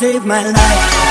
Nobody's gonna save my life.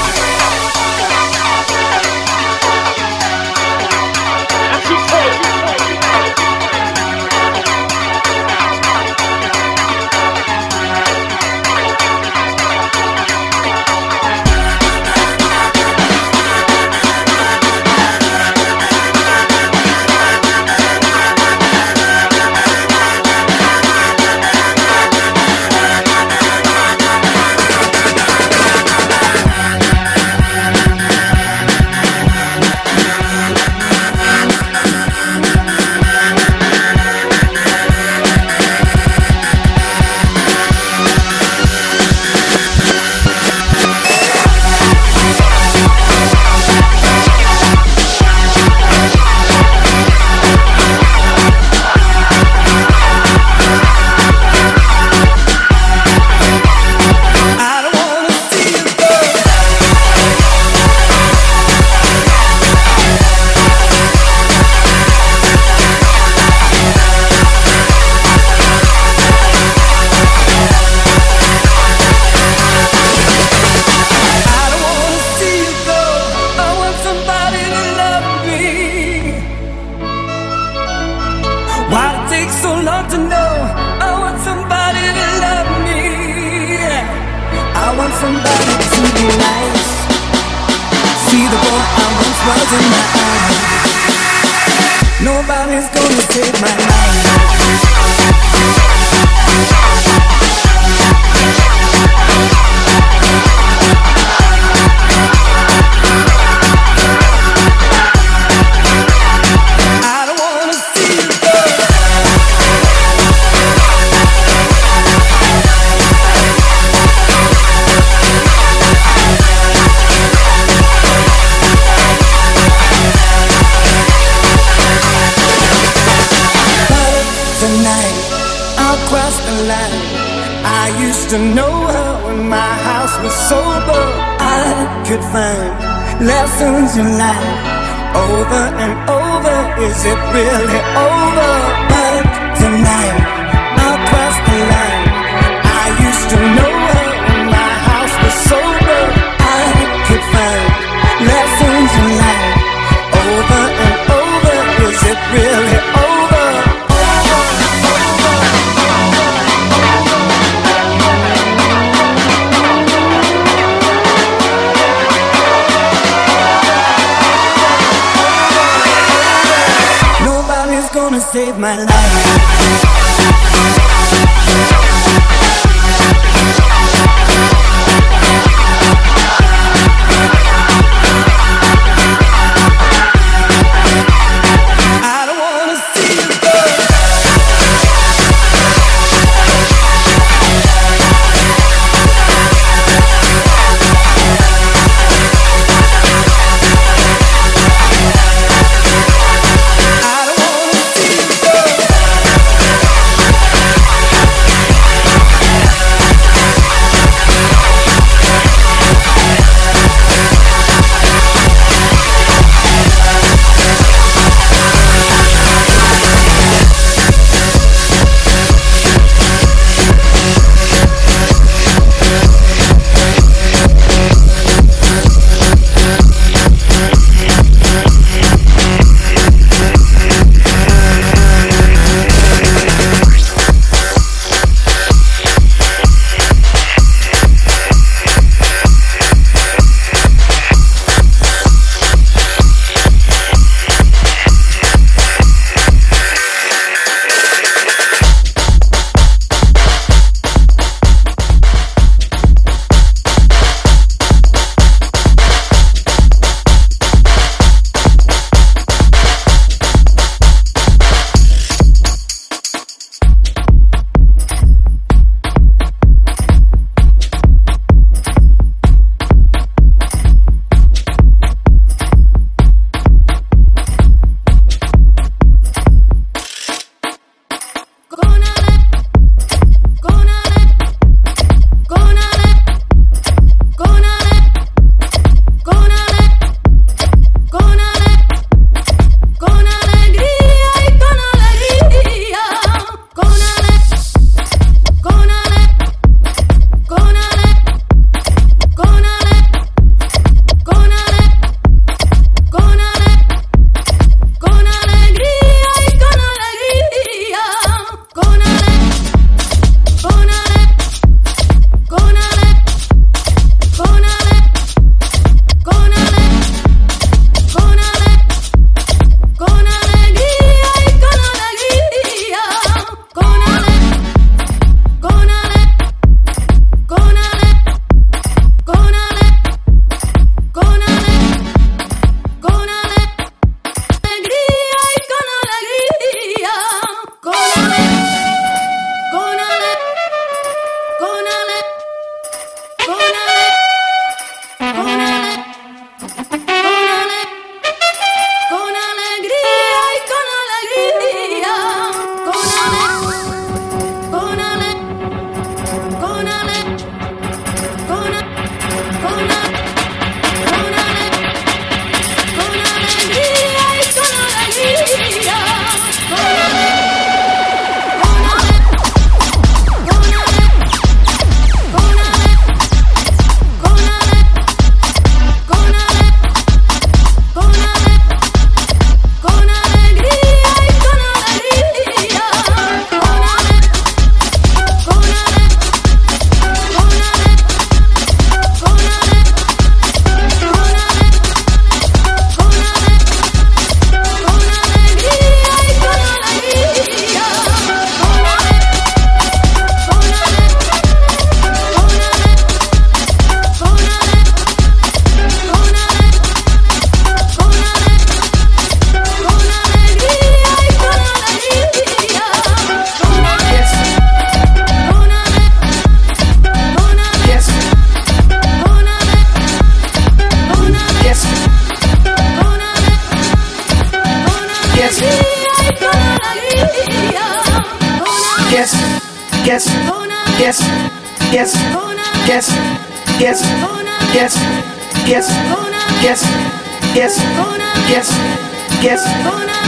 Guess,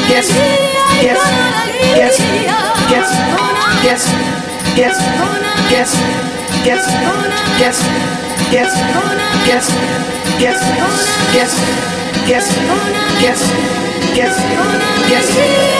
guess, guess, guess, guess, guess, guess, guess, guess, guess, guess, guess, guess, guess, guess, guess, guess, guess.